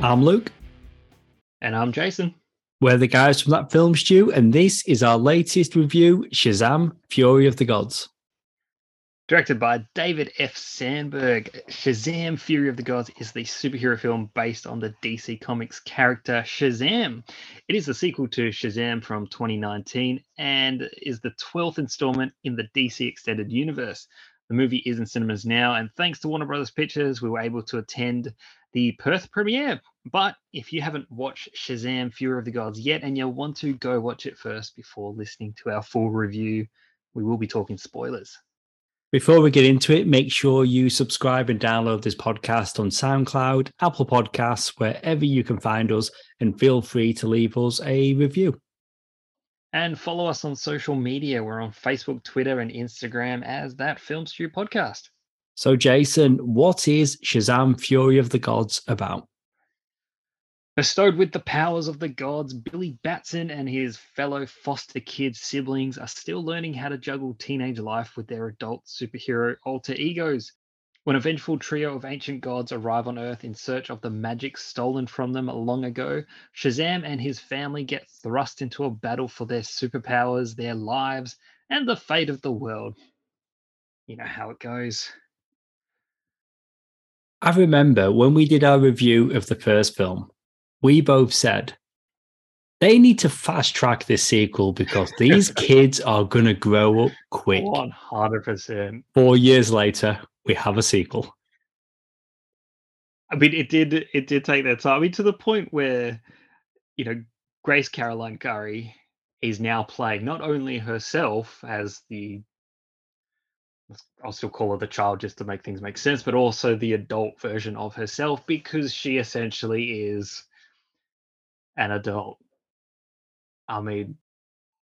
I'm Luke. And I'm Jason. We're the guys from that film stew, and this is our latest review Shazam Fury of the Gods. Directed by David F. Sandberg, Shazam Fury of the Gods is the superhero film based on the DC Comics character Shazam. It is the sequel to Shazam from 2019 and is the 12th installment in the DC Extended Universe. The movie is in cinemas now, and thanks to Warner Brothers Pictures, we were able to attend the Perth premiere. But if you haven't watched Shazam Fury of the Gods yet and you want to, go watch it first before listening to our full review. We will be talking spoilers. Before we get into it, make sure you subscribe and download this podcast on SoundCloud, Apple Podcasts, wherever you can find us, and feel free to leave us a review. And follow us on social media. We're on Facebook, Twitter, and Instagram as that Film Stew Podcast. So, Jason, what is Shazam Fury of the Gods about? Bestowed with the powers of the gods, Billy Batson and his fellow foster kid siblings are still learning how to juggle teenage life with their adult superhero alter egos. When a vengeful trio of ancient gods arrive on Earth in search of the magic stolen from them long ago, Shazam and his family get thrust into a battle for their superpowers, their lives, and the fate of the world. You know how it goes. I remember when we did our review of the first film, we both said they need to fast track this sequel because these kids are going to grow up quick. 100%. Four years later, we have a sequel. I mean, it did it did take that time. I mean, to the point where, you know, Grace Caroline Currey is now playing not only herself as the I'll still call her the child just to make things make sense, but also the adult version of herself because she essentially is an adult. I mean,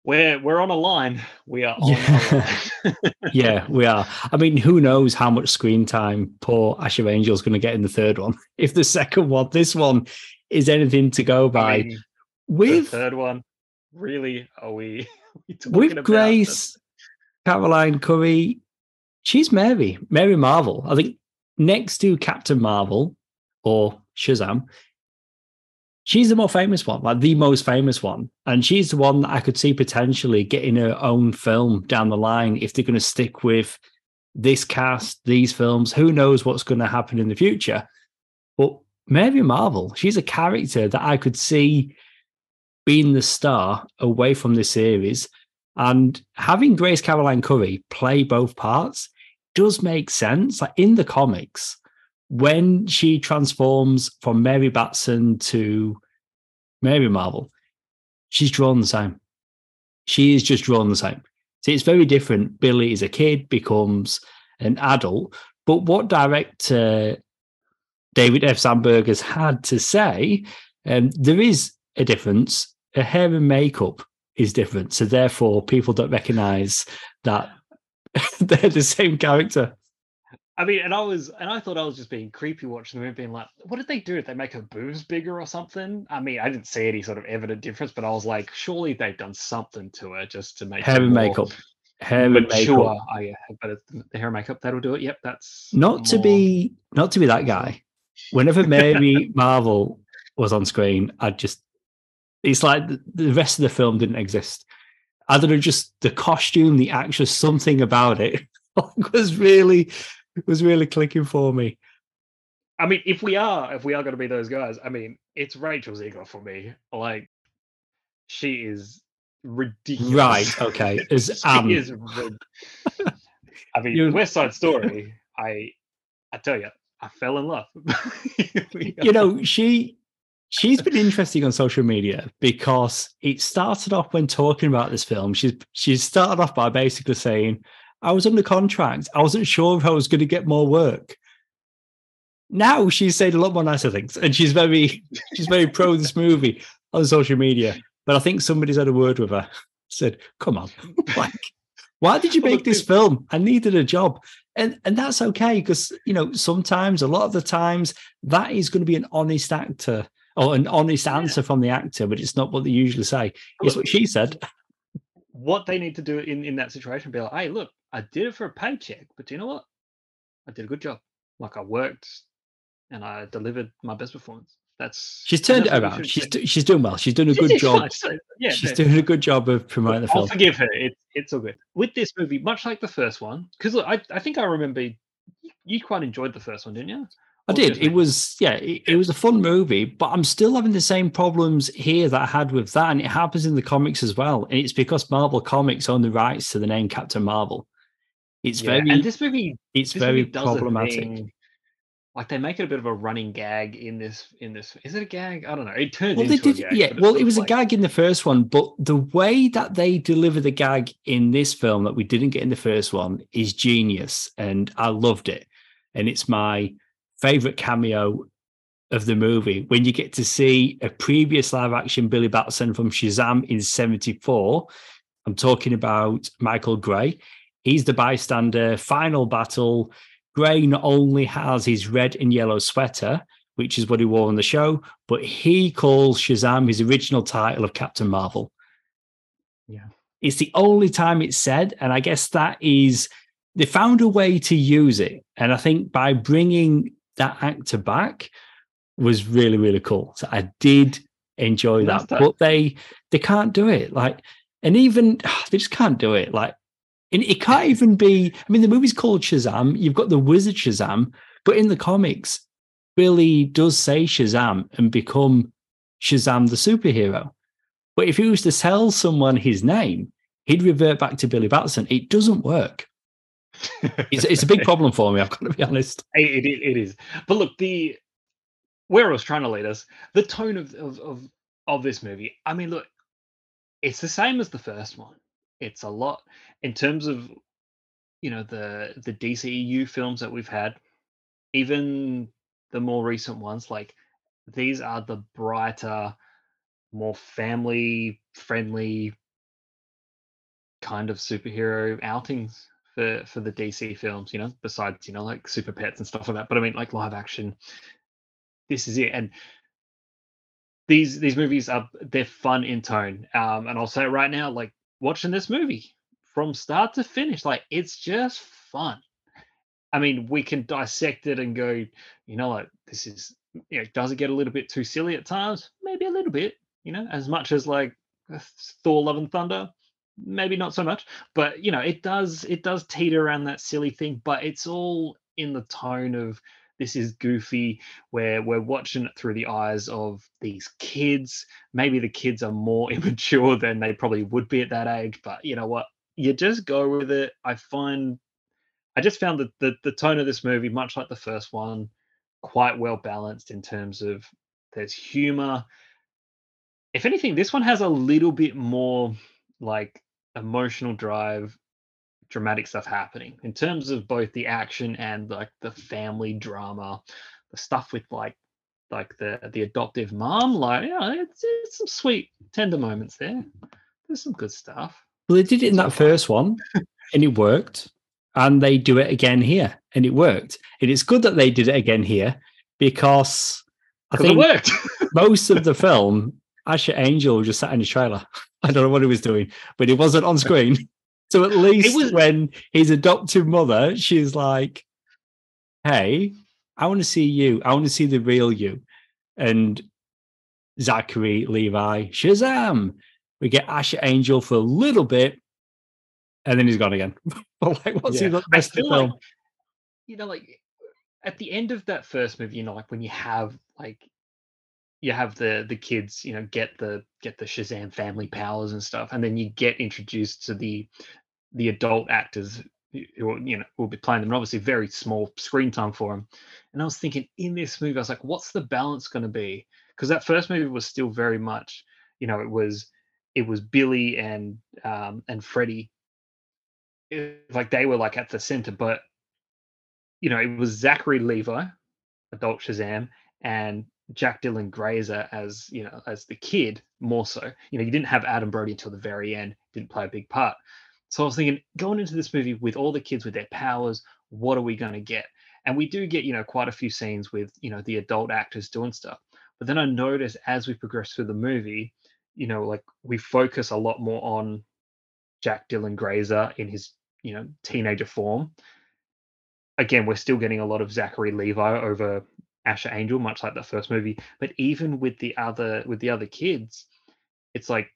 we're we're on a line. We are on yeah. yeah, we are. I mean, who knows how much screen time poor Asher is going to get in the third one? If the second one, this one, is anything to go by. I mean, with third one, really, are we? Are we with Grace, Caroline Currey, she's Mary, Mary Marvel. I think next to Captain Marvel or Shazam, she's the more famous one, like the most famous one. And she's the one that I could see potentially getting her own film down the line if they're going to stick with this cast, these films. Who knows what's going to happen in the future? But Mary Marvel, she's a character that I could see being the star away from the series. And having Grace Caroline Currey play both parts does make sense. Like in the comics, when she transforms from Mary Batson to Mary Marvel, she's drawn the same. She is just drawn the same. See, it's very different. Billy is a kid, becomes an adult. But what director David F. Sandberg has had to say, um, there is a difference. Her hair and makeup is different. So therefore, people don't recognize that they're the same character. I mean, and I was, and I thought I was just being creepy watching the movie, being like, what did they do? Did they make her boobs bigger or something? I mean, I didn't see any sort of evident difference, but I was like, surely they've done something to her just to make hair and makeup. Hair and makeup. Oh, yeah, but the hair and makeup that'll do it. Yep, that's not more... to be not to be that guy. Whenever Mary Marvel was on screen, I'd just it's like the rest of the film didn't exist. I don't know, just the costume, the actress, something about it was really was really clicking for me. I mean, if we are, if we are going to be those guys, I mean, it's Rachel Zegler for me. Like, she is ridiculous. Right. Okay. Is um... is. I mean, you... West Side Story. I, I tell you, I fell in love. you know, she she's been interesting on social media because it started off when talking about this film. She's she started off by basically saying, I was under contract. I wasn't sure if I was going to get more work. Now she's saying a lot more nicer things, and she's very she's very pro this movie on social media. But I think somebody's had a word with her, said, "Come on, like, why did you make this film? I needed a job." And and that's okay because you know sometimes, a lot of the times, that is going to be an honest actor or an honest answer yeah. from the actor, but it's not what they usually say. It's what she said. What they need to do in, in that situation, be like, hey, look, I did it for a paycheck, but you know what? I did a good job. Like I worked and I delivered my best performance. That's she's turned it around. She's she's doing well. She's doing a good job. So, yeah, she's doing a good job of promoting the film. I'll forgive her. It's it's all good with this movie. Much like the first one, because I I think I remember you quite enjoyed the first one, didn't you? I did. It was yeah, it, it, was a fun movie, but I'm still having the same problems here that I had with that, and it happens in the comics as well. And it's because Marvel Comics own the rights to the name Captain Marvel. It's yeah, very and this movie. It's this very movie problematic like they make it a bit of a running gag in this in this is it a gag i don't know it turns well, into did, a gag, yeah well it was like... a gag in the first one but the way that they deliver the gag in this film that we didn't get in the first one is genius and i loved it and it's my favorite cameo of the movie when you get to see a previous live action billy batson from shazam in 74 i'm talking about michael gray he's the bystander final battle Gray not only has his red and yellow sweater, which is what he wore on the show, but he calls Shazam his original title of Captain Marvel. Yeah. It's the only time it's said. And I guess that is, they found a way to use it. And I think by bringing that actor back was really, really cool. So I did enjoy that. that. But they, they can't do it. Like, and even they just can't do it. Like and it can't even be. I mean, the movie's called Shazam. You've got the wizard Shazam, but in the comics, Billy does say Shazam and become Shazam the superhero. But if he was to tell someone his name, he'd revert back to Billy Batson. It doesn't work. It's, it's, a big problem for me. I've got to be honest. It, it, it is. But look, the where I was trying to lead us, the tone of, of of of this movie. I mean, look, it's the same as the first one it's a lot in terms of you know the the DCEU films that we've had, even the more recent ones. Like these are the brighter, more family friendly kind of superhero outings for for the DC films. You know, besides you know like Super Pets and stuff like that. But I mean, like live action. This is it, and these these movies are they're fun in tone. Um, and I'll say it right now, like watching this movie from start to finish. Like it's just fun. I mean, we can dissect it and go, you know, like this is, you know, does it get a little bit too silly at times? Maybe a little bit, you know, as much as like Thor: Love and Thunder, maybe not so much. But you know, it does it does teeter around that silly thing, but it's all in the tone of this is goofy. Where we're watching it through the eyes of these kids. Maybe the kids are more immature than they probably would be at that age but you know what? You just go with it. I find i just found that the, the tone of this movie much like the first one quite well balanced in terms of there's humor. If anything this one has a little bit more like emotional drive dramatic stuff happening in terms of both the action and like the family drama, the stuff with like like the the adoptive mom. Like, yeah, it's, it's some sweet tender moments there. There's some good stuff. Well, they did it in that first one, and it worked. And they do it again here, and it worked. And it's good that they did it again here because I think it worked. most of the film, Asher Angel just sat in his trailer. I don't know what he was doing, but he wasn't on screen. So at least was, when his adoptive mother, she's like, "Hey, I want to see you. I want to see the real you." And Zachary Levi, Shazam. We get Asher Angel for a little bit, and then he's gone again. but like, what's yeah. he the best film? Like, you know, like at the end of that first movie, you know, like when you have like you have the the kids you know get the get the shazam family powers and stuff and then you get introduced to the the adult actors who you know will be playing them and obviously very small screen time for them and i was thinking in this movie i was like what's the balance going to be? Because that first movie was still very much you know it was it was billy and um and freddie it, like they were like at the center but you know it was zachary levi adult shazam and jack dylan grazer as you know as the kid more so you know you didn't have adam brody until the very end didn't play a big part so I was thinking, going into this movie with all the kids with their powers, what are we going to get? And we do get, you know, quite a few scenes with, you know, the adult actors doing stuff. But then I noticed as we progress through the movie, you know, like we focus a lot more on Jack Dylan Grazer in his, you know, teenager form. Again, we're still getting a lot of Zachary Levi over Asher Angel, much like the first movie. But even with the other with the other kids, it's like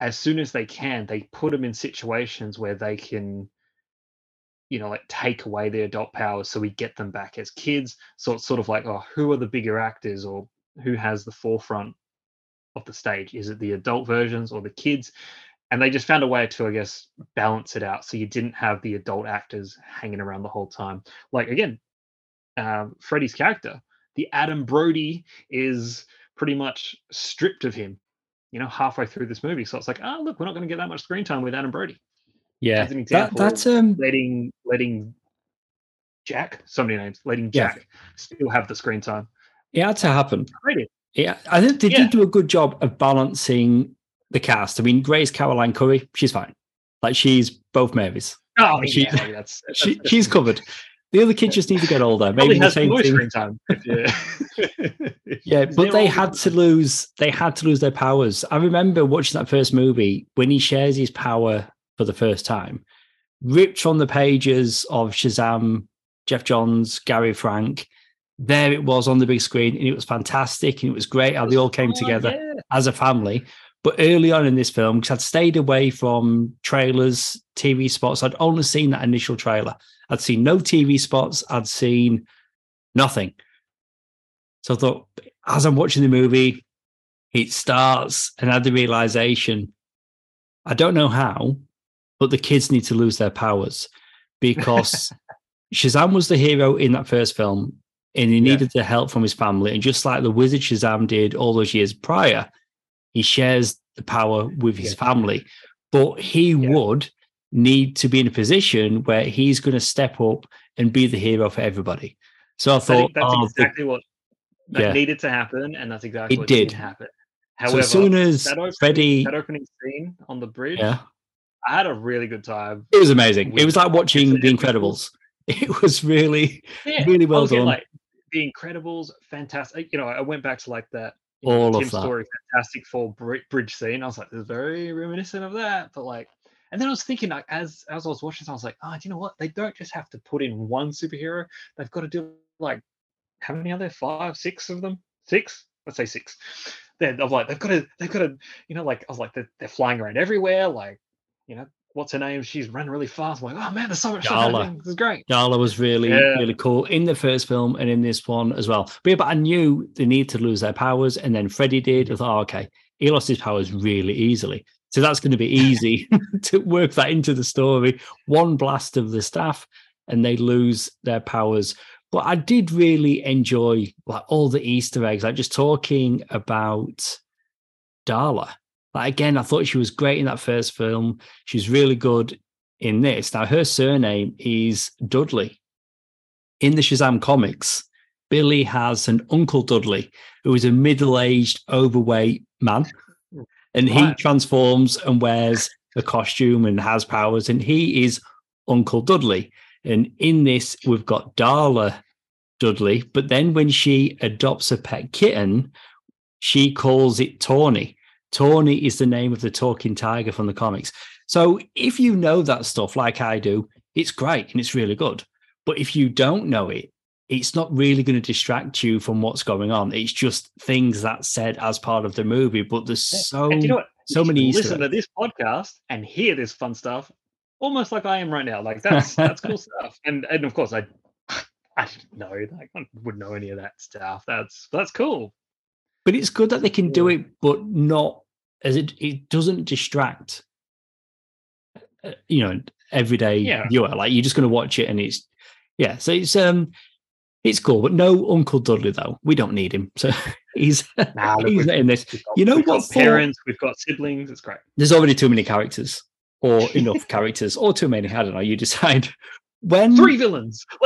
as soon as they can, they put them in situations where they can, you know, like take away their adult powers, so we get them back as kids. So it's sort of like, oh, who are the bigger actors, or who has the forefront of the stage? Is it the adult versions or the kids? And they just found a way to, I guess, balance it out, so you didn't have the adult actors hanging around the whole time. Like again, um, Freddy's character, the Adam Brody, is pretty much stripped of him you know, halfway through this movie. So it's like, oh look, we're not going to get that much screen time with Adam Brody. Yeah, As an example, that, that's um letting letting Jack, so many names, letting Jack yeah. still have the screen time. It had to happen. Yeah, I think they yeah. did do a good job of balancing the cast. I mean, Grace Caroline Currey, she's fine. Like she's both Marys. Oh, she, yeah, that's, that's, she, that's, she's covered. The other kids just need to get older. Maybe the same thing. Time yeah, but they had to lose. They had to lose their powers. I remember watching that first movie when he shares his power for the first time, ripped from the pages of Shazam, Geoff Johns, Gary Frank. There it was on the big screen, and it was fantastic, and it was great how they all came together yeah. as a family. But early on in this film, because I'd stayed away from trailers, TV spots, I'd only seen that initial trailer. I'd seen no TV spots. I'd seen nothing. So I thought, as I'm watching the movie, it starts and I had the realization I don't know how, but the kids need to lose their powers because Shazam was the hero in that first film and he needed yeah. the help from his family. And just like the wizard Shazam did all those years prior, he shares the power with his yeah. family. But he yeah. would need to be in a position where he's going to step up and be the hero for everybody. So I thought that's oh, exactly the, what that yeah. needed to happen, and that's exactly it what did happen. However, so as soon as that opening, Freddy, that opening scene on the bridge, yeah. I had a really good time. It was amazing. It was like watching The Incredibles. It was really, yeah, really oh, well done. Like The Incredibles, fantastic. You know, I went back to like that all know, of that. story, fantastic Four bridge scene. I was like, this is very reminiscent of that, but like and then I was thinking, like, as as I was watching, I was like, oh, do you know what? They don't just have to put in one superhero. They've got to do like how many are there? Five, six of them? Six? Let's say six. Then I'm like, they've got to, they've got to, you know, like I was like, they're, they're flying around everywhere. Like, you know, what's her name? She's running really fast. I'm like, oh man, there's so much Darla. stuff This is great. Darla was really, yeah. really cool in the first film and in this one as well. But, yeah, but I knew they need to lose their powers, and then Freddy did. I thought, oh, okay, he lost his powers really easily. So that's going to be easy to work that into the story. One blast of the staff, and they lose their powers. But I did really enjoy like all the Easter eggs, like just talking about Darla. Like again, I thought she was great in that first film. She's really good in this. Now her surname is Dudley. In the Shazam comics, Billy has an uncle Dudley who is a middle-aged, overweight man and he transforms and wears a costume and has powers, and he is Uncle Dudley. And in this, we've got Darla Dudley, but then when she adopts a pet kitten, she calls it Tawny. Tawny is the name of the talking tiger from the comics. So if you know that stuff like I do, it's great and it's really good. But if you don't know it, it's not really going to distract you from what's going on. It's just things that said as part of the movie. But there's eh, so eh, you know so many. Listen to this podcast and hear this fun stuff, almost like I am right now. Like that's that's cool stuff. And and of course I I didn't know like I wouldn't know any of that stuff. That's that's cool. But it's good that they can do it, but not as it it doesn't distract. Uh, you know, everyday yeah. viewer. Like you're just going to watch it, and it's yeah. So it's um it's cool, but no Uncle Dudley though. We don't need him, so he's nah, he's in this. Got, you know what? parents, we've got siblings. It's great. There's already too many characters, or enough characters, or too many. I don't know. You decide. When three villains.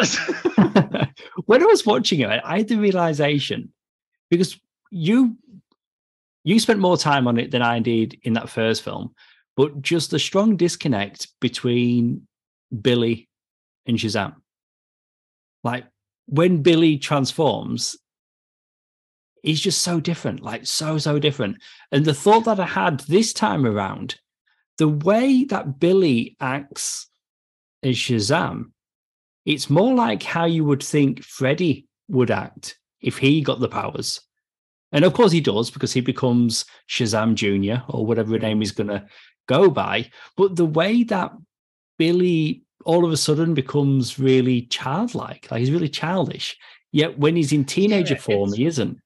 when I was watching it, I had the realization because you you spent more time on it than I did in that first film, but just the strong disconnect between Billy and Shazam. Like when Billy transforms, he's just so different, like so, so different. And the thought that I had this time around, the way that Billy acts as Shazam, it's more like how you would think Freddy would act if he got the powers. And of course he does because he becomes Shazam Jr. or whatever name he's going to go by. But the way that Billy all of a sudden becomes really childlike, like he's really childish. Yet when he's in teenager yeah, form, he isn't.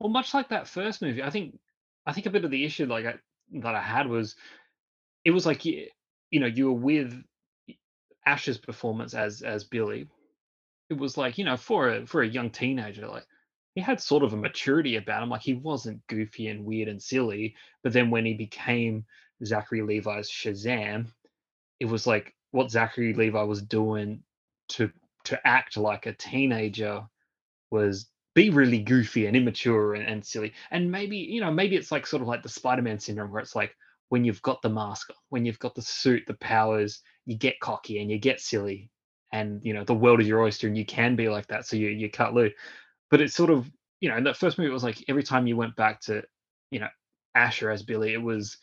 Well, much like that first movie, I think I think a bit of the issue like I, that I had was it was like you, you know you were with Ash's performance as as Billy. It was like you know for a for a young teenager like he had sort of a maturity about him like he wasn't goofy and weird and silly but then when he became Zachary Levi's Shazam it was like what Zachary Levi was doing to to act like a teenager was be really goofy and immature and, and silly. And maybe, you know, maybe it's like sort of like the Spider-Man syndrome where it's like when you've got the mask, when you've got the suit, the powers, you get cocky and you get silly. And you know, the world is your oyster and you can be like that. So you you cut loose. But it's sort of, you know, in that first movie, it was like every time you went back to, you know, Asher as Billy, it was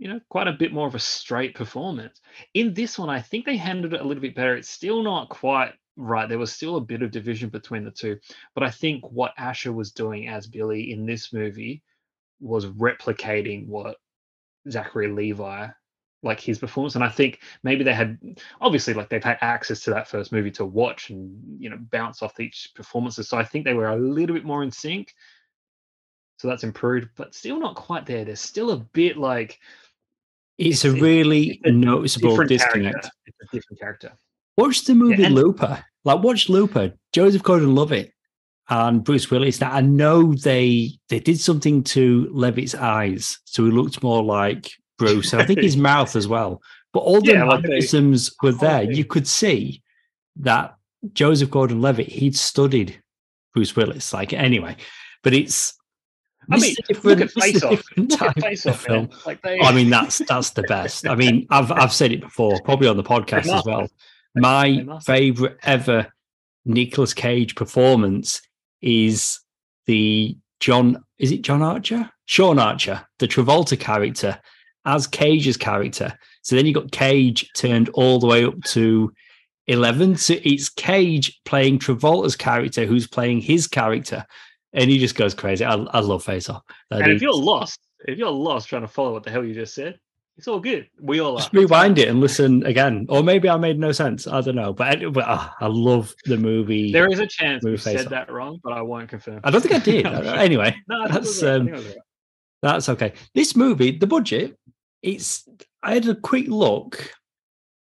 you know, quite a bit more of a straight performance. In this one, I think they handled it a little bit better. It's still not quite right. There was still a bit of division between the two. But I think what Asher was doing as Billy in this movie was replicating what Zachary Levi like his performance and i think maybe they had obviously like they've had access to that first movie to watch and you know bounce off each performances so i think they were a little bit more in sync so that's improved but still not quite there there's still a bit like it's, it's a really it's a noticeable disconnect character. it's a different character Watch the movie yeah, and- Looper. Like watch Looper. Joseph Gordon-Levitt and Bruce Willis. Now I know they they did something to Levitt's eyes, so he looked more like Bruce. I think his mouth as well. But all the yeah, mannerisms were there. You could see that Joseph Gordon-Levitt he'd studied Bruce Willis. Like anyway, but it's I mean, look at Face Off. Face Off, film. Like they... I mean, that's that's the best. I mean, I've I've said it before, probably on the podcast as well. My favorite ever Nicolas Cage performance is the John. Is it John Archer? Sean Archer, the Travolta character, as Cage's character. So then you got Cage turned all the way up to 11. So it's Cage playing Travolta's character, who's playing his character. And he just goes crazy. I, I love Face Off. And if you're lost, if you're lost trying to follow what the hell you just said, it's all good. We all just are. rewind it and listen again, or maybe I made no sense. I don't know, but, but uh, I love the movie. There is a chance we said that wrong, but I won't confirm. I don't think I did. anyway, no, that's um, that's okay. This movie, the budget, it's. I had a quick look.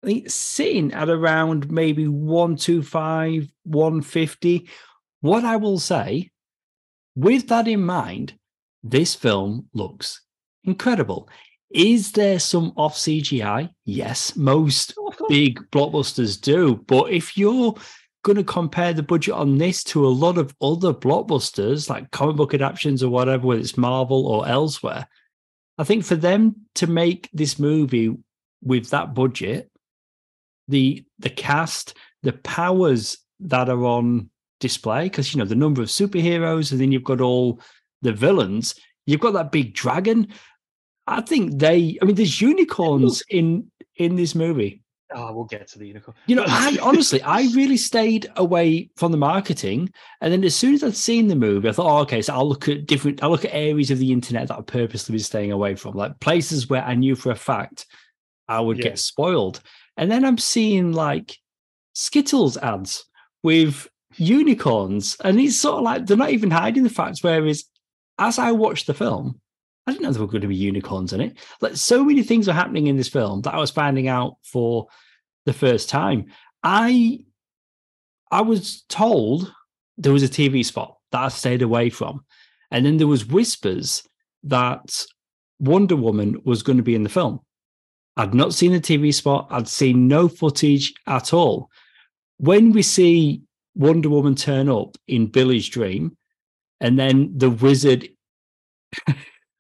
I think it's sitting at around maybe 125, 150. What I will say, with that in mind, this film looks incredible. Is there some off CGI? Yes, most big blockbusters do. But if you're going to compare the budget on this to a lot of other blockbusters, like comic book adaptations or whatever, whether it's Marvel or elsewhere, I think for them to make this movie with that budget, the the cast, the powers that are on display, because you know the number of superheroes, and then you've got all the villains. You've got that big dragon. I think they. I mean, there's unicorns in in this movie. Oh, we'll get to the unicorn. You know, I honestly, I really stayed away from the marketing, and then as soon as I'd seen the movie, I thought, oh, okay, so I'll look at different. I'll look at areas of the internet that I purposely been staying away from, like places where I knew for a fact I would yeah. get spoiled. And then I'm seeing like Skittles ads with unicorns, and it's sort of like they're not even hiding the facts. Whereas, as I watched the film, I didn't know there were going to be unicorns in it. Like so many things are happening in this film that I was finding out for the first time. I I was told there was a TV spot that I stayed away from. And then there was whispers that Wonder Woman was going to be in the film. I'd not seen the TV spot. I'd seen no footage at all. When we see Wonder Woman turn up in Billy's dream, and then the wizard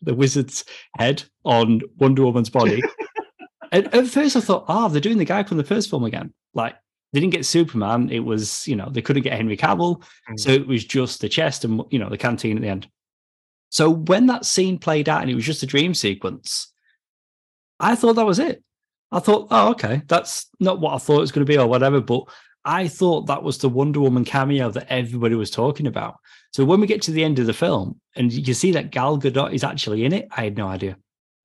the wizard's head on Wonder Woman's body. and at first, I thought, oh, they're doing the guy from the first film again. Like they didn't get Superman. It was, you know, they couldn't get Henry Cavill, mm. so it was just the chest and you know the canteen at the end. So when that scene played out and it was just a dream sequence, I thought that was it. I thought, oh, okay, that's not what I thought it was going to be or whatever. But I thought that was the Wonder Woman cameo that everybody was talking about. So when we get to the end of the film and you see that Gal Gadot is actually in it, I had no idea.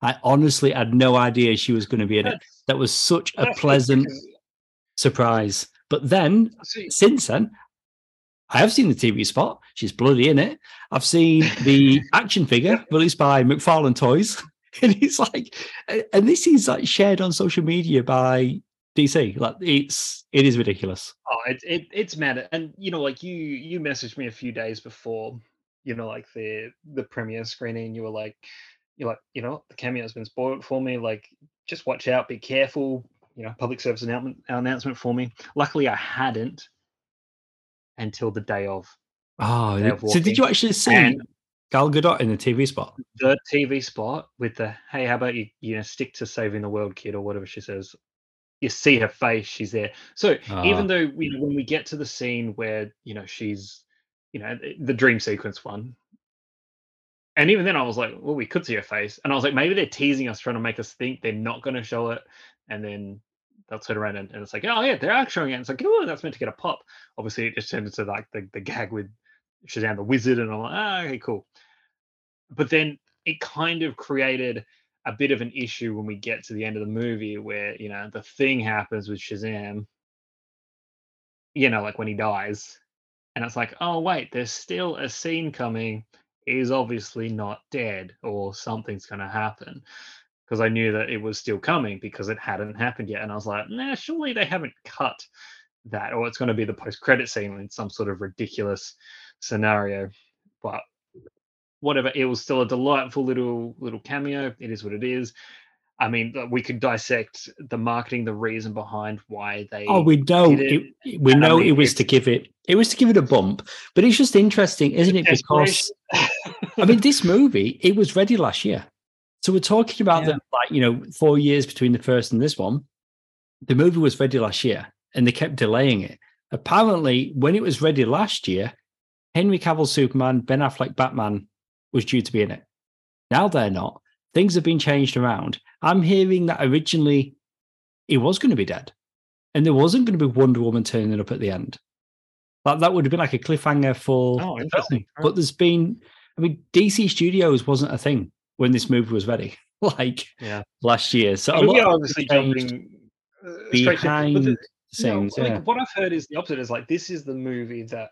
I honestly had no idea she was going to be in it. That was such a pleasant surprise. But then, since then, I have seen the TV spot. She's bloody in it. I've seen the action figure released by McFarlane Toys. And it's like, and this is like shared on social media by DC. Like it's it is ridiculous. Oh, it, it it's mad. And you know, like you you messaged me a few days before, you know, like the the premiere screening. You were like, you're like, you know, the cameo has been spoiled for me. Like, just watch out, be careful. You know, public service announcement announcement for me. Luckily, I hadn't until the day of. Oh, day of so did you actually see and Gal Gadot in the TV spot? The TV spot with the hey, how about you? You know, stick to saving the world, kid, or whatever she says you see her face she's there. So uh, even ah. though we, when we get to the scene where you know she's you know the dream sequence one and even then i was like well we could see her face. And i was like maybe they're teasing us trying to make us think they're not going to show it. And then they'll turn around and, and, it's like oh yeah they are showing it. And it's like oh that's meant to get a pop. Obviously it just turned into like the, the gag with shazam the wizard and i'm like oh, okay cool. But then it kind of created a bit of an issue when we get to the end of the movie where you know the thing happens with Shazam. You know like when he dies. And it's like oh wait there's still a scene coming. He's obviously not dead or something's going to happen. Because I knew that it was still coming because it hadn't happened yet. And I was like nah surely they haven't cut that or it's going to be the post credit scene in some sort of ridiculous scenario. But whatever. It was still a delightful little little cameo. It is what it is. I mean, uh, we could dissect the marketing, the reason behind why they. Oh, we know it. It, we know I mean, it was to give it. It was to give it a bump, but it's just interesting, isn't it? Because I mean, this movie it was ready last year, so we're talking about yeah. the like you know four years between the first and this one. The movie was ready last year, and they kept delaying it. Apparently, when it was ready last year, Henry Cavill Superman, Ben Affleck Batman was due to be in it. Now they're not. Things have been changed around. I'm hearing that originally he was going to be dead and there wasn't going to be Wonder Woman turning up at the end. Like that would have been like a cliffhanger for. Oh, interesting. But there's been, I mean, DC Studios wasn't a thing when this movie was ready, like yeah. last year. So obviously jumping uh, behind the, things. Yeah. What I've heard is the opposite. Is like this is the movie that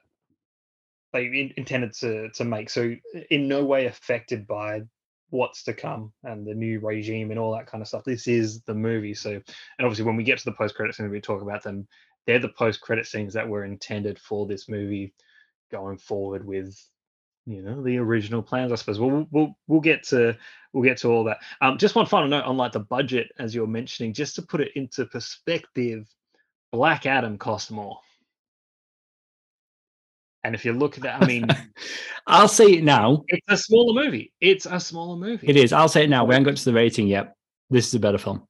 they in, intended to to make. So in no way affected by what's to come and the new regime and all that kind of stuff. This is the movie. So and obviously when we get to the post credit scenes, we talk about them. They're the post credit scenes that were intended for this movie going forward with you know the original plans i suppose we'll we'll we'll get to we'll get to all that um just one final note on like the budget as you're mentioning just to put it into perspective black adam cost more and if you look at that, I mean, I'll say it now. It's a smaller movie. It's a smaller movie. It is. I'll say it now. We haven't got to the rating yet. This is a better film.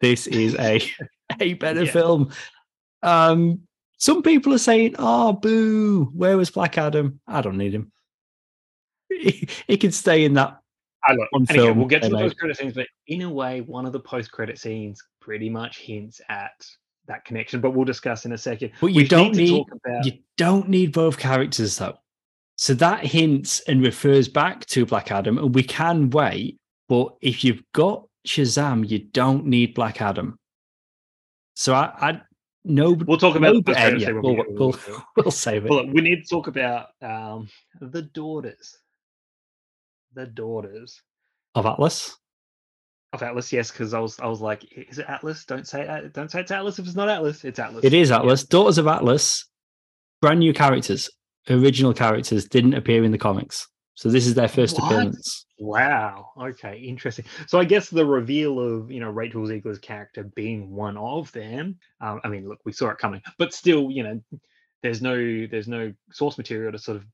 This is a a better yeah. film. Um, some people are saying, "Oh, boo! Where was Black Adam? I don't need him. He, he can stay in that." I look, on film. Again, we'll get to the post credit scenes, but in a way, one of the post credit scenes pretty much hints at that connection, but we'll discuss in a second. But you we don't need, about... you don't need both characters though. So that hints and refers back to Black Adam, and we can wait. But if you've got Shazam, you don't need Black Adam. So I, I no, we'll talk about no, uh, yeah, we'll, we'll, we'll, save it. Well, we need to talk about um, the daughters. The daughters of Atlas of Atlas, yes, because I was I was like, is it Atlas? Don't say it. Don't say it's Atlas if it's not Atlas. It's Atlas. It is Atlas. Yeah. Daughters of Atlas, brand new characters, original characters didn't appear in the comics, so this is their first what? appearance. Wow. Okay. Interesting. So I guess the reveal of you know Rachel Zegler's character being one of them. Um, I mean, look, we saw it coming, but still, you know, there's no there's no source material to sort of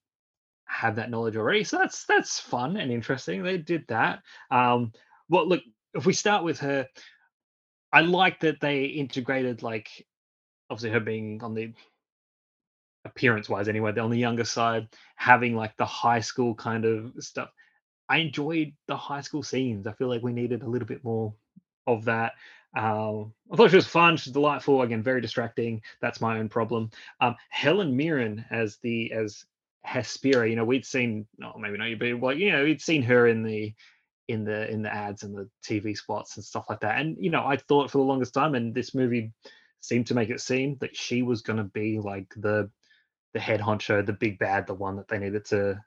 have that knowledge already. So that's that's fun and interesting. They did that. Um, well, look, if we start with her, I like that they integrated like obviously her being on the appearance wise anyway, on the younger side, having like the high school kind of stuff. I enjoyed the high school scenes. I feel like we needed a little bit more of that. Um, I thought she was fun. She's delightful. Again, very distracting. That's my own problem. Um, Helen Mirren as the as Hespera. You know, we'd seen, no, maybe not you, but like you know, we'd seen her in the in the in the ads and the TV spots and stuff like that. And you know, I thought for the longest time, and this movie seemed to make it seem that she was going to be like the the head honcho, the big bad, the one that they needed to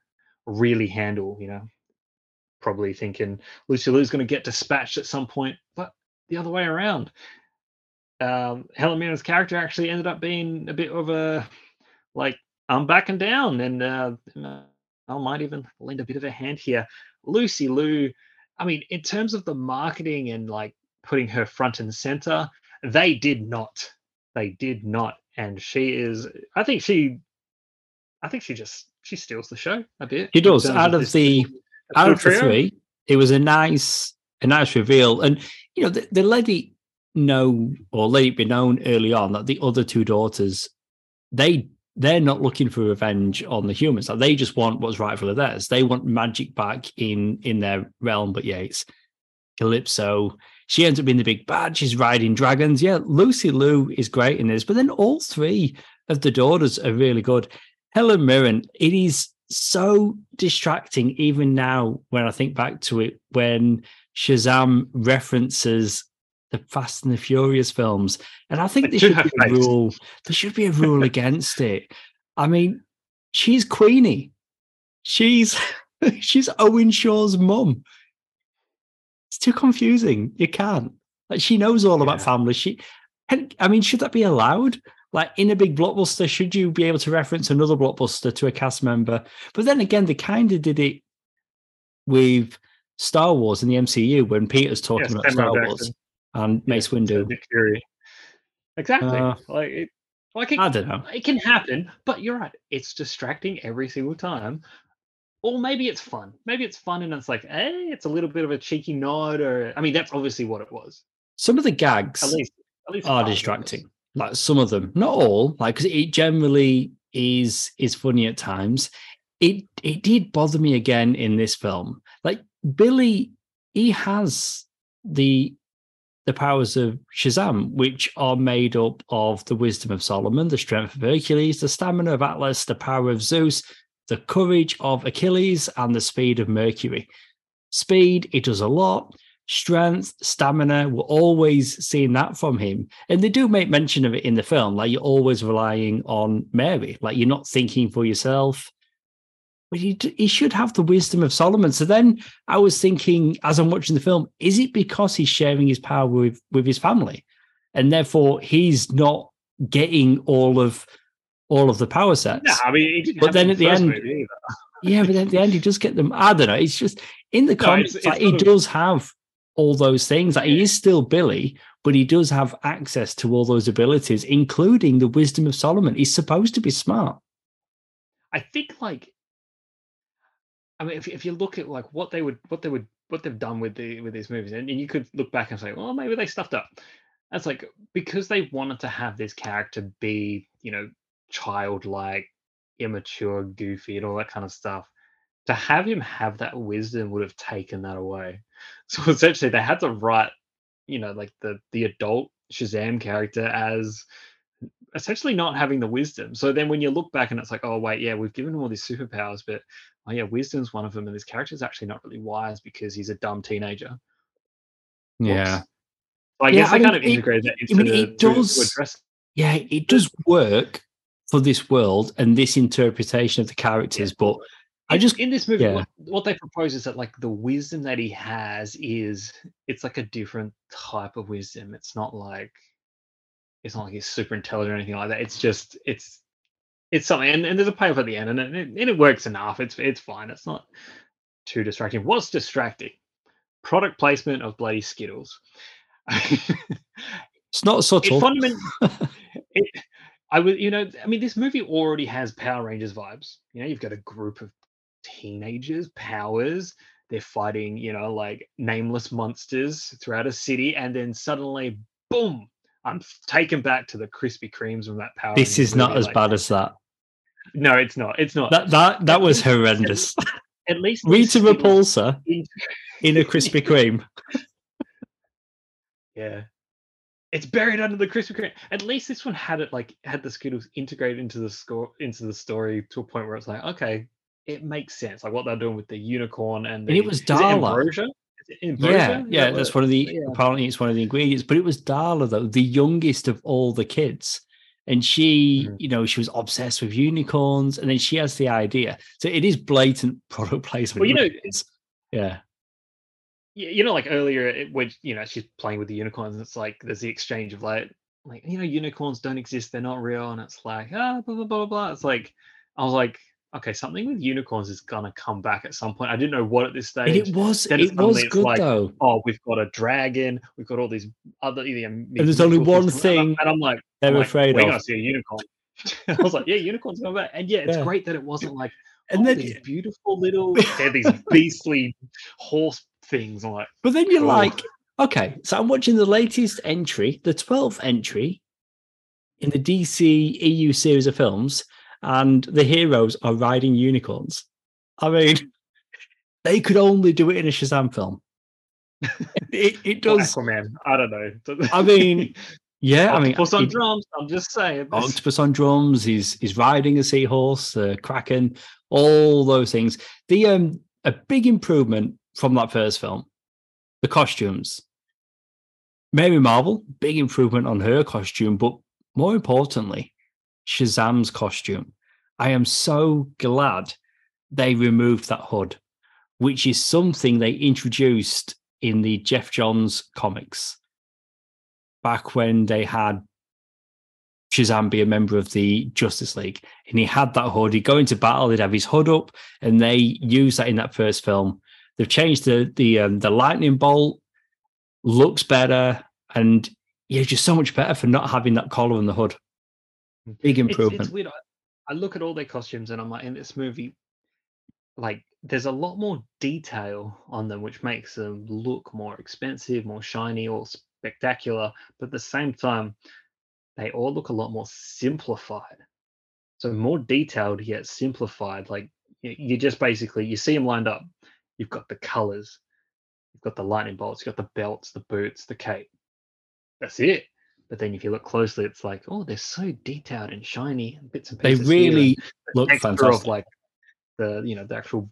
really handle. You know, probably thinking Lucy Liu's going to get dispatched at some point, but the other way around. Um, Helen Mirren's character actually ended up being a bit of a like I'm backing down, and uh, I might even lend a bit of a hand here. Lucy Liu, I mean, in terms of the marketing and like putting her front and center, they did not. They did not, and she is. I think she. I think she just she steals the show a bit. She does. Out of, of the out of the three, it was a nice a nice reveal, and you know the, the lady know or let it be known early on that the other two daughters they they're not looking for revenge on the humans. Like they just want what's rightfully theirs. They want magic back in in their realm. But yeah, it's Calypso. She ends up being the big bad. She's riding dragons. Yeah, Lucy Liu is great in this. But then all three of the daughters are really good. Helen Mirren, it is so distracting even now when I think back to it when Shazam references the Fast and the Furious films. And I think there should be a rule. There should be a rule against it. I mean, she's Queenie. She's she's Owen Shaw's mum. It's too confusing. You can't. Like she knows all yeah. about family. She I mean, should that be allowed? Like in a big blockbuster, should you be able to reference another blockbuster to a cast member? But then again, they kind of did it with Star Wars in the MCU when Peter's talking yes, about Star Wars and Mace yeah, Windu. Nick Fury. Exactly. Uh, like it, like it, I don't know. It can happen, but you're right. It's distracting every single time. Or maybe it's fun. Maybe it's fun and it's like, hey, it's a little bit of a cheeky nod, or I mean, that's obviously what it was. Some of the gags at least, at least are distracting. Like some of them, not all. Like because it generally is is funny at times. It it did bother me again in this film. Like Billy, he has the the powers of Shazam, which are made up of the wisdom of Solomon, the strength of Hercules, the stamina of Atlas, the power of Zeus, the courage of Achilles, and the speed of Mercury. Speed, it does a lot. Strength, stamina, we're always seeing that from him. And they do make mention of it in the film. Like you're always relying on Mary. Like you're not thinking for yourself but he, he should have the wisdom of Solomon. So then I was thinking, as I'm watching the film, is it because he's sharing his power with, with his family? And therefore he's not getting all of all of the power sets. No, I mean, but then at the end, yeah, but at the end he does get them. I don't know. It's just in the no, comics, it's, it's like he of... does have all those things. Like he is still Billy, but he does have access to all those abilities, including the wisdom of Solomon. He's supposed to be smart. I think like I mean, if if you look at like what they would what they would what they've done with the with these movies, and, and you could look back and say, well, maybe they stuffed up. That's like because they wanted to have this character be, you know, childlike, immature, goofy, and all that kind of stuff. To have him have that wisdom would have taken that away. So essentially, they had to write, you know, like the the adult Shazam character as essentially not having the wisdom. So then when you look back and it's like, oh wait, yeah, we've given him all these superpowers, but oh yeah, wisdom's one of them, and this character's actually not really wise because he's a dumb teenager. Yeah. So I yeah, guess I, I kind of integrated that into I mean, the, it does, to, to address. Yeah, it does work for this world and this interpretation of the characters, yeah. but I just in this movie, yeah. what, what, they propose is that like the wisdom that he has is it's like a different type of wisdom. It's not like it's not like he's super intelligent or anything like that. It's just it's it's something, and, and there's a payoff at the end, and it, and it works enough. It's it's fine. It's not too distracting. What's distracting? Product placement of bloody Skittles. it's not subtle. It fundament, it, I would, you know, I mean, this movie already has Power Rangers vibes. You know, you've got a group of teenagers, powers. They're fighting, you know, like nameless monsters throughout a city, and then suddenly, boom, I'm taken back to the Krispy Kremes from that Power. This is not as like, bad as that. No, it's not. It's not. That that that was horrendous. At least Rita Repulsa in a Krispy Kreme. Yeah, it's buried under the Krispy Kreme. At least this one had it like had the Skittles integrated into the score into the story to a point where it's like, okay, it makes sense. Like what they're doing with the unicorn and, the, and it was Darla. Yeah, yeah, that's one of the yeah. apparently it's one of the ingredients. But it was Darla though, the youngest of all the kids, and she, mm-hmm. you know, she was obsessed with unicorns, and then she has the idea. So it is blatant product placement. Well, you know, it's, yeah, you know, like earlier when you know she's playing with the unicorns, it's like there's the exchange of like, like you know, unicorns don't exist, they're not real, and it's like ah, blah blah blah blah. It's like I was like, okay, something with unicorns is gonna come back at some point. I didn't know what at this stage. And it was it was good like, though. Oh, we've got a dragon. We've got all these other. and there's only one thing, and I'm like, they're I'm afraid like, of. We're gonna see a unicorn. I was like, yeah, unicorns coming back, and yeah, it's yeah. great that it wasn't like. And oh, then these beautiful little, they're these beastly horse things. I'm like, but then you're oh. like, okay, so I'm watching the latest entry, the 12th entry in the DC EU series of films, and the heroes are riding unicorns. I mean, they could only do it in a Shazam film. it, it does. Aquaman. I don't know. I mean, yeah. I mean, octopus on it, drums. I'm just saying. Octopus on drums. He's he's riding a seahorse, the kraken, all those things. The um, a big improvement from that first film, the costumes. Mary Marvel, big improvement on her costume, but more importantly, Shazam's costume. I am so glad they removed that hood, which is something they introduced in the Geoff Johns comics back when they had Shazam be a member of the Justice League. And he had that hood. He'd go into battle, he'd have his hood up, and they used that in that first film. They've changed the the um, the lightning bolt, looks better, and yeah, just so much better for not having that collar on the hood. Big improvement. It's, it's weird. I look at all their costumes and I'm like, in this movie, like there's a lot more detail on them, which makes them look more expensive, more shiny, or spectacular. But at the same time, they all look a lot more simplified. So more detailed yet simplified. Like you just basically you see them lined up. You've got the colors, you've got the lightning bolts, you've got the belts, the boots, the cape. That's it. But then if you look closely, it's like, oh, they're so detailed and shiny bits and pieces. They really the look fantastic. Of like the you know the actual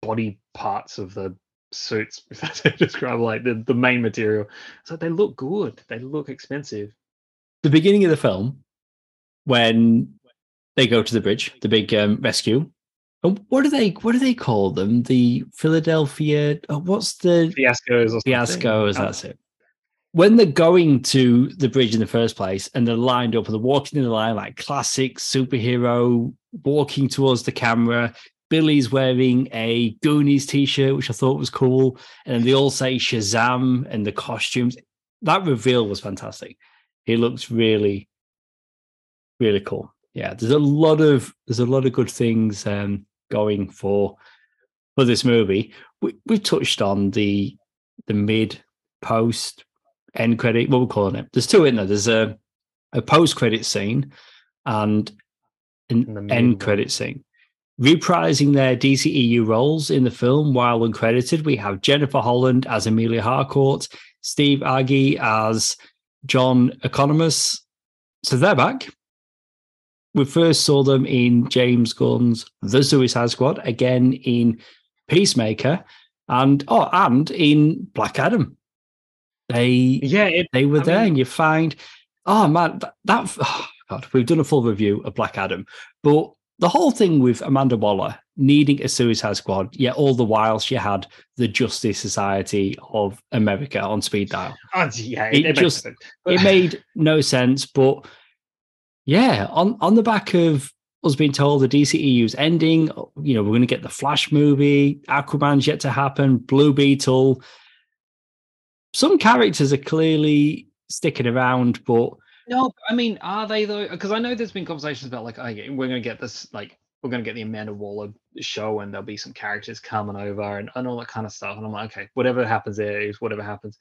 body parts of the suits, if that's how you describe like the, the main material. So they look good. They look expensive. The beginning of the film, when they go to the bridge, the big um, rescue. And what do they what do they call them? The Philadelphia. Oh, what's the fiascos? Fiascos. Uh, that's it when they're going to the bridge in the first place and they're lined up and they're walking in the line like classic superhero walking towards the camera. Billy's wearing a Goonies t-shirt, which I thought was cool, and they all say Shazam and the costumes. That reveal was fantastic. It looks really, really cool. Yeah, there's a lot of there's a lot of good things um, going for for this movie. We we touched on the the mid post end credit. What we're calling it? There's two in there. There's a a post credit scene and an end credit scene. Reprising their DCEU roles in the film while uncredited, we have Jennifer Holland as Emilia Harcourt, Steve Agee as John Economos. So they're back. We first saw them in James Gunn's The Suicide Squad, again in Peacemaker, and oh, and in Black Adam. They yeah, it, they were I there, mean, and you find oh man, that, that oh God, we've done a full review of Black Adam, but the whole thing with Amanda Waller needing a Suicide Squad, yet all the while she had the Justice Society of America on speed dial. Oh, yeah, it, it just it made no sense. But yeah, on on the back of us being told the DCEU's ending, you know, we're going to get the Flash movie, Aquaman's yet to happen, Blue Beetle, some characters are clearly sticking around, but no, I mean, are they though? Because I know there's been conversations about like, okay, we're going to get this, like, we're going to get the Amanda Waller show, and there'll be some characters coming over and, and all that kind of stuff. And I'm like, okay, whatever happens there is whatever happens.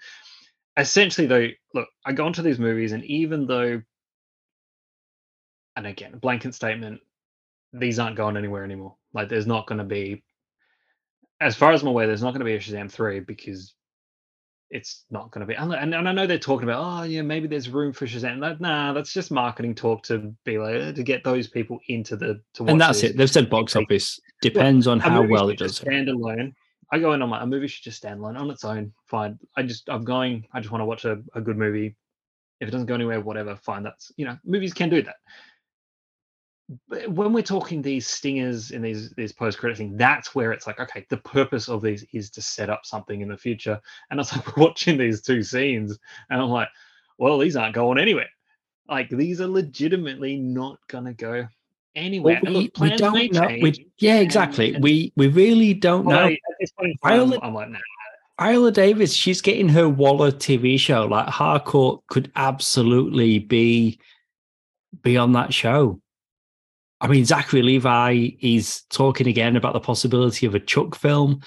Essentially, though, look, I go into these movies, and even though, and again, a blanket statement, these aren't going anywhere anymore. Like, there's not going to be, as far as I'm aware, there's not going to be a Shazam three because it's not going to be. And, and I know they're talking about, oh yeah, maybe there's room for Shazam. That, nah, that's just marketing talk to be like uh, to get those people into the to And that's this. it. They've said box office depends on how well it does. Stand alone. I go in on my a movie should just stand alone on its own. Fine. I just I'm going. I just want to watch a, a good movie. If it doesn't go anywhere, whatever. Fine. That's you know movies can do that when we're talking these stingers in these these post credit thing, that's where it's like, okay, the purpose of these is to set up something in the future. And I was like watching these two scenes, and I'm like, well, these aren't going anywhere. Like these are legitimately not gonna go anywhere. Well, we, look, we, don't know. We, yeah, exactly. And, and we we really don't know. point, Viola, I'm like, nah. Viola Davis, she's getting her Waller TV show. Like Harcourt could absolutely be be on that show. I mean, Zachary Levi is talking again about the possibility of a Chuck film.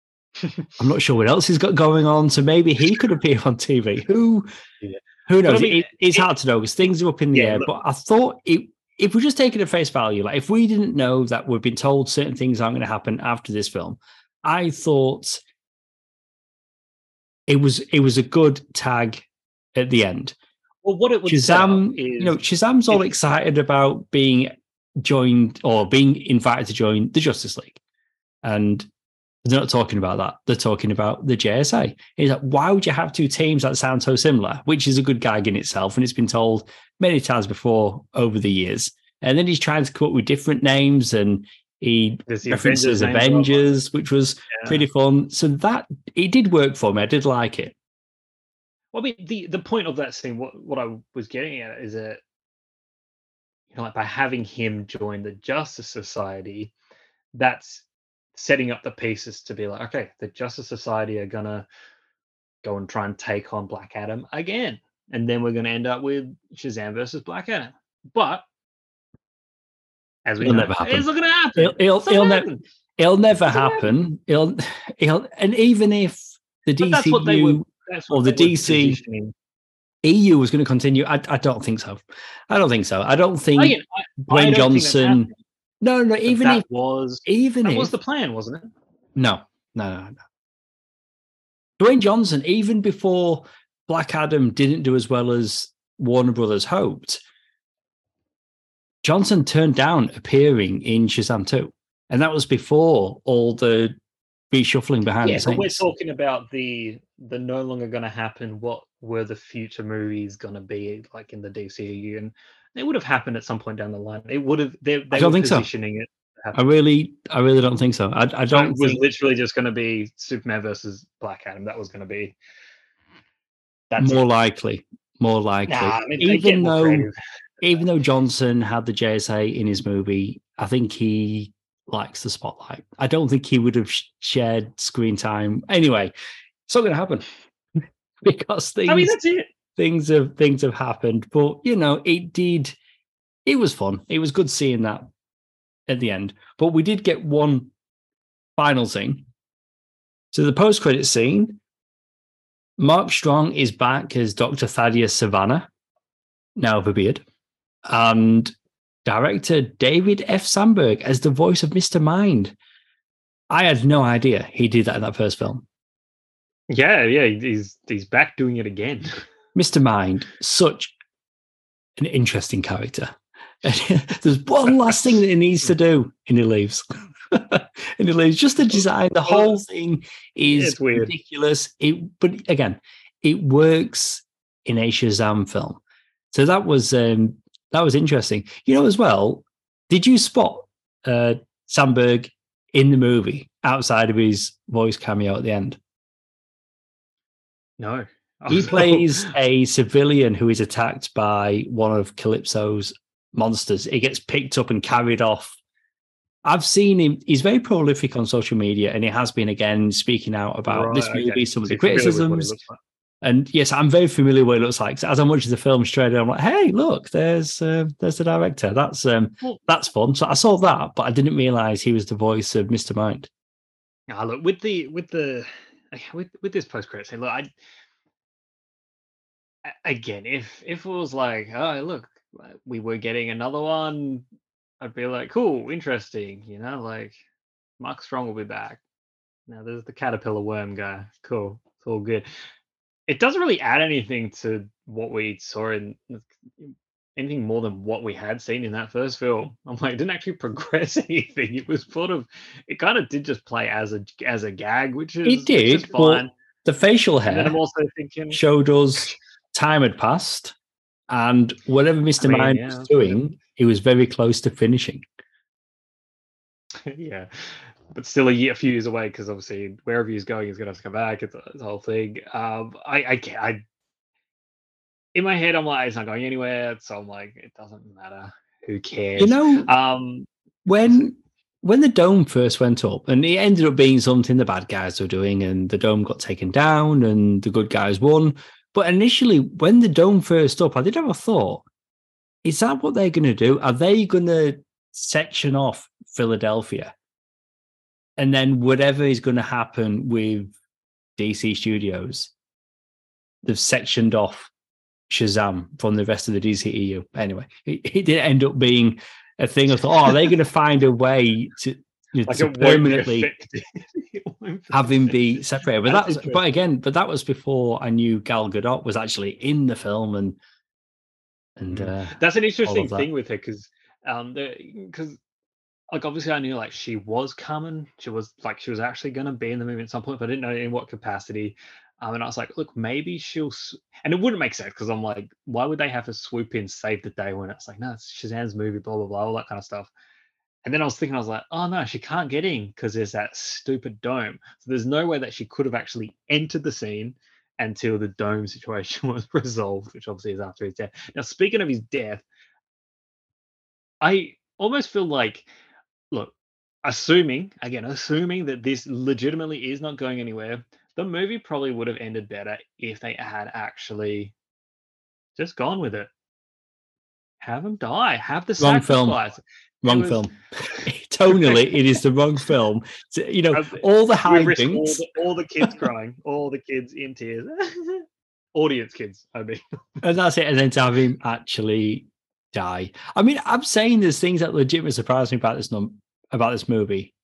I'm not sure what else he's got going on, so maybe he could appear on TV. Who, yeah. who knows? I mean, it, it's it, hard to know because things are up in the yeah, air. Look, but I thought it, if we're just taking it at face value, like if we didn't know that we've been told certain things aren't going to happen after this film, I thought it was it was a good tag at the end. Well, what it would Shazam, is, you know, Shazam's all excited about being joined or being invited to join the Justice League. And they're not talking about that. They're talking about the JSA. It's like, why would you have two teams that sound so similar? Which is a good gag in itself. And it's been told many times before over the years. And then he's trying to come up with different names and he references Avengers, Avengers which was yeah. pretty fun. So that it did work for me. I did like it. Well, I mean, the, the point of that scene, what, what I was getting at is that you know, like by having him join the Justice Society, that's setting up the pieces to be like, okay, the Justice Society are gonna go and try and take on Black Adam again, and then we're gonna end up with Shazam versus Black Adam. But as we it'll know, never happen. it's not gonna happen. It'll, it'll, it'll, ne- it'll never happen. happen. It'll, it'll, and even if the DCU or the DC EU was going to continue. I, I don't think so. I don't think so. I don't think I, I, Dwayne don't Johnson. Think no, no. Even that if was even that if, was the plan, wasn't it? No, no, no, no. Dwayne Johnson, even before Black Adam didn't do as well as Warner Brothers hoped, Johnson turned down appearing in Shazam 2. And that was before all the reshuffling behind yeah, the scenes. But we're talking about the the no longer going to happen. What were the future movies going to be like in the DCU? And it would have happened at some point down the line. It would have. They, they I don't think positioning so. it. I really, I really don't think so. I, I don't. It was think... literally just going to be Superman versus Black Adam. That was going to be. That's more it. likely. More likely. Nah, I mean, even though, even though Johnson had the JSA in his movie, I think he likes the spotlight. I don't think he would have shared screen time. Anyway, it's not going to happen because things. I mean, that's it. Things have things have happened, but you know, it did. It was fun. It was good seeing that at the end. But we did get one final thing. So the post credit scene. Mark Strong is back as Dr. Thaddeus Sivana, now of a beard. And director David F. Sandberg as the voice of Mr. Mind. I had no idea he did that in that first film. Yeah, yeah, he's he's back doing it again. Mr. Mind, such an interesting character. There's one last thing that he needs to do, and he leaves. and he leaves. Just the design, the whole thing is ridiculous. It, but again, it works in a Shazam film. So that was um, that was interesting. You know, as well, did you spot uh, Sandberg in the movie outside of his voice cameo at the end? No. he plays a civilian who is attacked by one of Kalypso's monsters. He gets picked up and carried off. I've seen him. He's very prolific on social media, and he has been again speaking out about right, this movie, okay. some of the criticisms. And yes, I'm very familiar with what it looks like. So as I'm watching the film straight, away, I'm like, "Hey, look, there's uh, there's the director. That's um, that's fun." So I saw that, but I didn't realize he was the voice of Mr. Mind. Yeah, look with the with the with with this post credit scene. Look, I again, if if it was like, oh, look, we were getting another one, I'd be like, cool, interesting. You know, like Mark Strong will be back. Now there's the caterpillar worm guy. Cool, it's all good it doesn't really add anything to what we saw in anything more than what we had seen in that first film. I'm like, it didn't actually progress anything. It was sort of, it kind of did just play as a as a gag, which is it did is fine. Well, the facial hair. I'm also thinking showed us time had passed, and whatever Mister I mean, Mind yeah, was doing, he was very close to finishing. yeah, but still a, year, a few years away because obviously wherever he's going, he's going to have to come back. It's it's a whole thing. Um, I, I can't. I in my head, I'm like, it's not going anywhere. So I'm like, it doesn't matter. Who cares? You know, um, when when the dome first went up, and it ended up being something the bad guys were doing, and the dome got taken down, and the good guys won. But initially, when the dome first up, I did have a thought: Is that what they're going to do? Are they going to section off Philadelphia, and then whatever is going to happen with DC Studios, they've sectioned off Shazam from the rest of the DCEU. Anyway, it, it did end up being a thing. I thought, oh, are they going to find a way to, you know, like to permanently have him be separated? But that's, but again, but that was before I knew Gal Gadot was actually in the film, and and mm. uh, that's an interesting that. thing with her because um because like obviously I knew like she was coming. She was like she was actually going to be in the movie at some point, but I didn't know in what capacity. Um, and I was like, look, maybe she'll, and it wouldn't make sense because I'm like, why would they have to swoop in, save the day when it's like, no, it's Shazam's movie, blah, blah, blah, all that kind of stuff. And then I was thinking, I was like, oh no, she can't get in because there's that stupid dome. So there's no way that she could have actually entered the scene until the dome situation was resolved, which obviously is after his death. Now, speaking of his death, I almost feel like, look, assuming, again, assuming that this legitimately is not going anywhere, the movie probably would have ended better if they had actually just gone with it. Have him die. Have the wrong sacrifice. film. Wrong was... film. Tonally, it is the wrong film. You know, all the high all the, all the kids crying, all the kids in tears. Audience kids, I mean. and that's it. And then to have him actually die. I mean, I'm saying there's things that legitimately surprise me about this num- about this movie,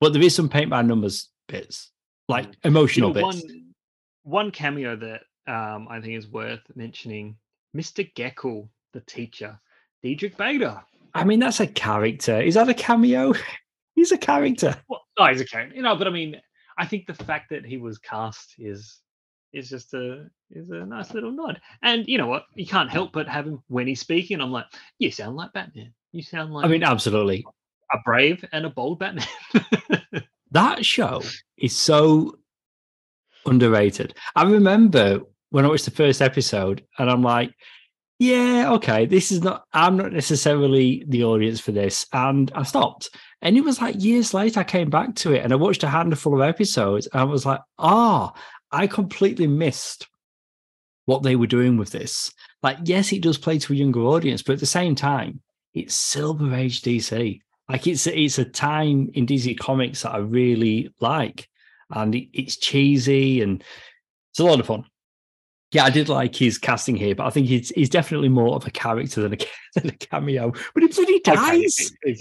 but there is some paint by numbers bits like mm. emotional you know, bits. One, one cameo that um, I think is worth mentioning: Mr. Geckle, the teacher, Diedrich Bader. I mean, that's a character. Is that a cameo? he's a character. Well, oh, he's a character. You know, but I mean, I think the fact that he was cast is is just a is a nice little nod. And you know what? You can't help but have him when he's speaking. I'm like, you sound like Batman. You sound like I mean, absolutely a brave and a bold Batman. that show is so underrated. I remember when I watched the first episode and I'm like, yeah, okay, this is not, I'm not necessarily the audience for this. And I stopped. And it was like years later, I came back to it and I watched a handful of episodes and I was like, ah, oh, I completely missed what they were doing with this. Like, yes, it does play to a younger audience, but at the same time, it's Silver Age DC. Like it's it's a time in DC Comics that I really like, and it's cheesy and it's a lot of fun. Yeah, I did like his casting here, but I think he's he's definitely more of a character than a, than a cameo. But he bloody dies okay.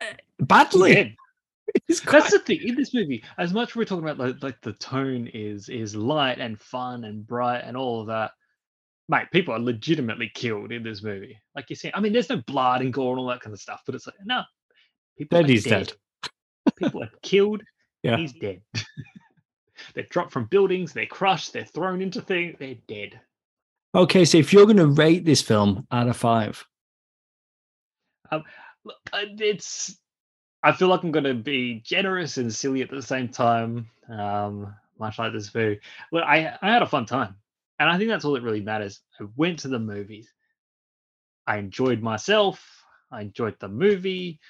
Uh, badly. That's the thing in this movie. As much as we're talking about like, like the tone is is light and fun and bright and all of that, mate, people are legitimately killed in this movie. Like you see, I mean, there's no blood and gore and all that kind of stuff, but it's like, no, People dead, he's dead. dead. People are killed. Yeah. He's dead. they're dropped from buildings. They're crushed. They're thrown into things. They're dead. Okay, so if you're going to rate this film out of five, um, uh, it's. I feel like I'm going to be generous and silly at the same time, um, much like this movie. Well, I I had a fun time, and I think that's all that really matters. I went to the movies. I enjoyed myself. I enjoyed the movie.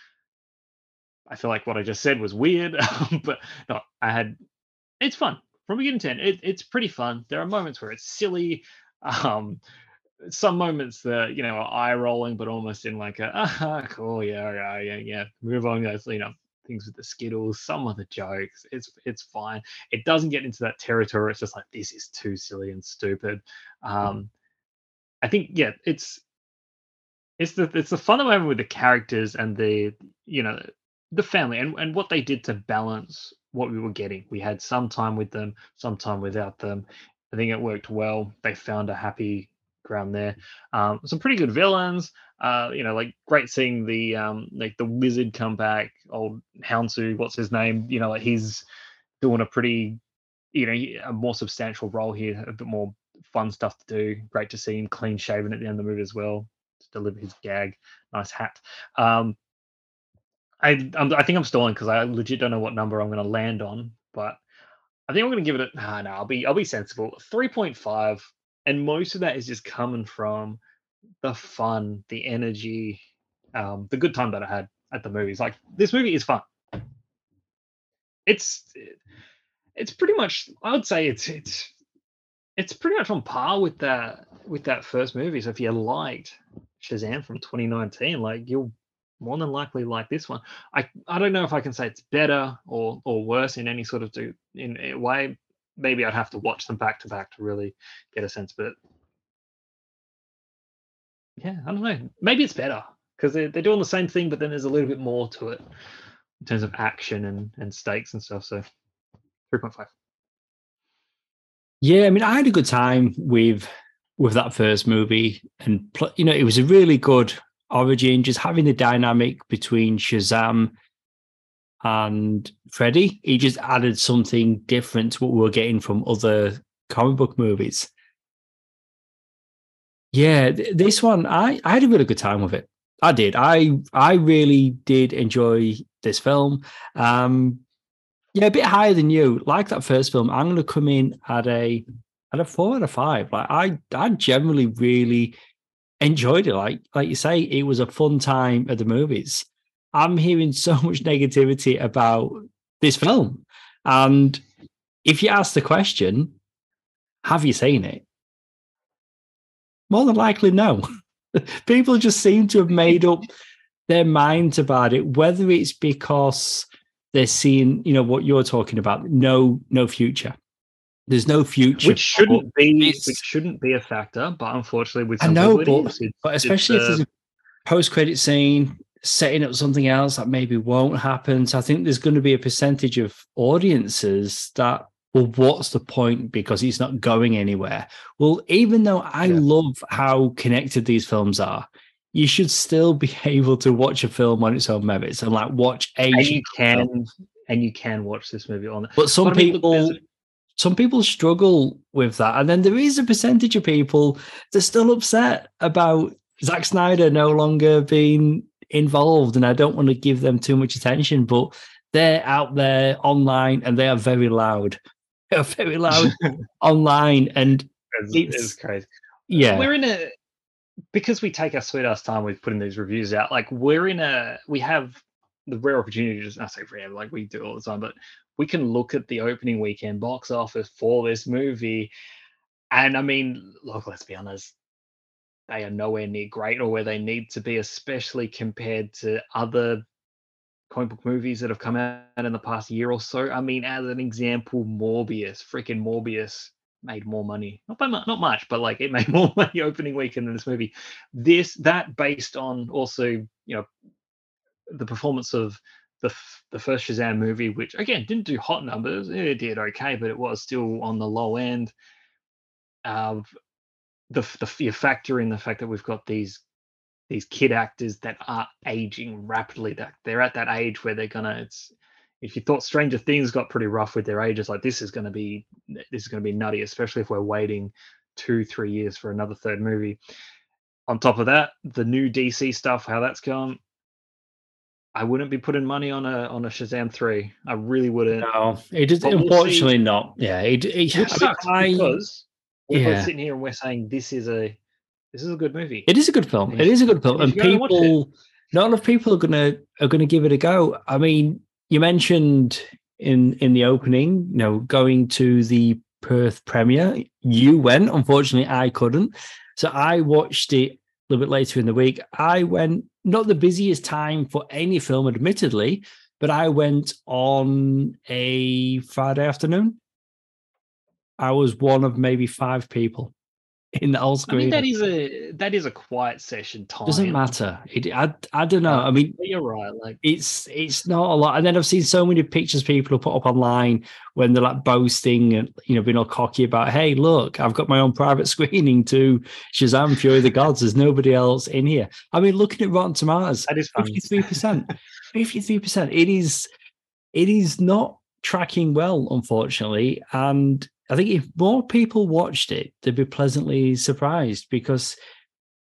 I feel like what I just said was weird, but no, I had it's fun from beginning to end. It, it's pretty fun. There are moments where it's silly, um, some moments that you know are eye rolling, but almost in like a ah, cool, yeah, yeah, yeah, yeah. Move on, guys. You know things with the skittles, some of the jokes. It's it's fine. It doesn't get into that territory. It's just like this is too silly and stupid. Um, I think yeah, it's it's the it's the fun we're having with the characters and the you know the family and, and what they did to balance what we were getting. We had some time with them, some time without them. I think it worked well. They found a happy ground there. Um, some pretty good villains. Uh, you know, like great seeing the um, like the wizard come back. Old Hounsou, what's his name? You know, like he's doing a pretty, you know, a more substantial role here, a bit more fun stuff to do. Great to see him clean shaven at the end of the movie as well to deliver his gag. Nice hat. Um, I I'm, i think I'm stalling because I legit don't know what number I'm going to land on, but I think I'm going to give it a nah, no. I'll be I'll be sensible. Three point five, and most of that is just coming from the fun, the energy, um, the good time that I had at the movies. Like this movie is fun. It's it's pretty much I would say it's it's it's pretty much on par with that with that first movie. So if you liked Shazam from 2019, like you'll more than likely like this one. I I don't know if I can say it's better or or worse in any sort of do in a way. Maybe I'd have to watch them back to back to really get a sense. But yeah, I don't know. Maybe it's better because they're they're doing the same thing, but then there's a little bit more to it in terms of action and and stakes and stuff. So three point five. Yeah, I mean, I had a good time with with that first movie, and you know, it was a really good origin. Just having the dynamic between Shazam and Freddy, he just added something different to what we were getting from other comic book movies. Yeah, this one, I I had a really good time with it. I did. I I really did enjoy this film. Um, yeah, a bit higher than you. Like that first film, I'm going to come in at a at a four out of five. Like I, I generally really enjoyed it. Like like you say, it was a fun time at the movies. I'm hearing so much negativity about this film, and if you ask the question, have you seen it? More than likely, no. People just seem to have made up their minds about it, whether it's because they're seeing, you know, what you're talking about, no, no future. There's no future, which shouldn't be, which shouldn't be a factor. But unfortunately, with I know, but, but especially if uh, there's a post-credit scene setting up something else that maybe won't happen. So I think there's going to be a percentage of audiences that, well, what's the point because he's not going anywhere. Well, even though I yeah. love how connected these films are, you should still be able to watch a film on its own merits and like watch a. And you can, film. and you can watch this movie on. But some but people, I mean, some people struggle with that, and then there is a percentage of people that are still upset about Zack Snyder no longer being involved, and I don't want to give them too much attention, but they're out there online and they are very loud. They are very loud online, and it's, it's, it's crazy. Yeah, we're in a because we take our sweet ass time with putting these reviews out, like we're in a we have the rare opportunity to just I say rare, like we do all the time, but we can look at the opening weekend box office for this movie. And I mean, look, let's be honest, they are nowhere near great or where they need to be, especially compared to other comic book movies that have come out in the past year or so. I mean, as an example, Morbius, freaking Morbius made more money. Not by much, not much, but like it made more money opening weekend than this movie. This that based on also you know the performance of the the first Shazam movie, which again didn't do hot numbers. It did okay, but it was still on the low end. Of uh, the the fear factor in the fact that we've got these these kid actors that are aging rapidly. That they're at that age where they're gonna. It's if you thought Stranger Things got pretty rough with their ages, like this is gonna be this is gonna be nutty, especially if we're waiting two three years for another third movie. On top of that, the new DC stuff, how that's going, I wouldn't be putting money on a on a Shazam three. I really wouldn't. No, it is unfortunately we'll not. Yeah, it, it which sucks I, because we're yeah. sitting here and we're saying this is a this is a good movie. It is a good film. It is a good film, and people, not a lot of people are gonna are gonna give it a go. I mean, you mentioned in in the opening, you know, going to the Perth premiere. You went. Unfortunately, I couldn't. So I watched it a little bit later in the week. I went not the busiest time for any film, admittedly, but I went on a Friday afternoon. I was one of maybe five people in the whole screen. I mean, that is a that is a quiet session time. Doesn't matter. It, I I don't know. I mean, you're right. Like it's it's not a lot. And then I've seen so many pictures people have put up online when they're like boasting and you know being all cocky about, hey, look, I've got my own private screening to Shazam: Fury of the Gods. There's nobody else in here. I mean, looking at Rotten Tomatoes, that is fifty three percent. Fifty three percent. It is. It is not tracking well, unfortunately, and I think if more people watched it, they'd be pleasantly surprised because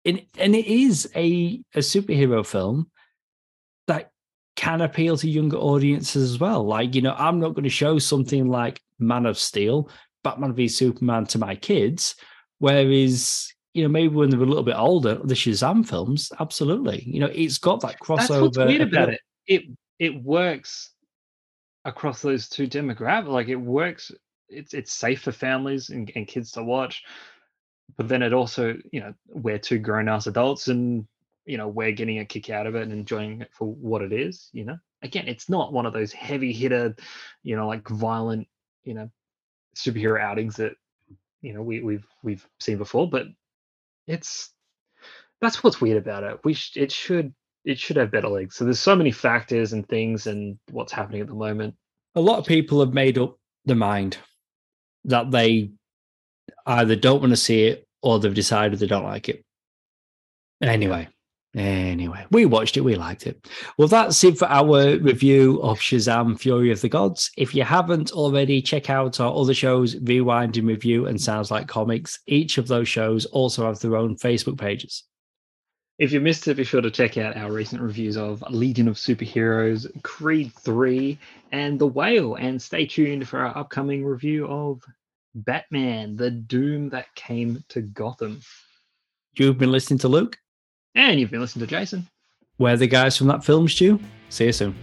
it, and it is a, a superhero film that can appeal to younger audiences as well. Like, you know, I'm not going to show something like Man of Steel, Batman v Superman to my kids, whereas, you know, maybe when they're a little bit older, the Shazam films, absolutely. You know, it's got that crossover. That's what's weird about it. It it works across those two demographics. Like it works it's it's safe for families and, and kids to watch but then it also you know we're two grown ass adults and you know we're getting a kick out of it and enjoying it for what it is you know? Again it's not one of those heavy hitter you know like violent you know superhero outings that you know we, we've we've seen before but it's that's what's weird about it. We sh- it should it should have better legs. So there's so many factors and things and what's happening at the moment. A lot of people have made up their mind that they either don't want to see it or they've decided they don't like it. Anyway, anyway, we watched it, we liked it. Well, that's it for our review of Shazam Fury of the Gods. If you haven't already, check out our other shows, Rewind and Review and Sounds Like Comics. Each of those shows also have their own Facebook pages. If you missed it, be sure to check out our recent reviews of Legion of Superheroes, Creed 3, and The Whale. And stay tuned for our upcoming review of Batman, The Doom That Came to Gotham. You've been listening to Luke. And you've been listening to Jason. We're the guys from that film, Stew. See you soon.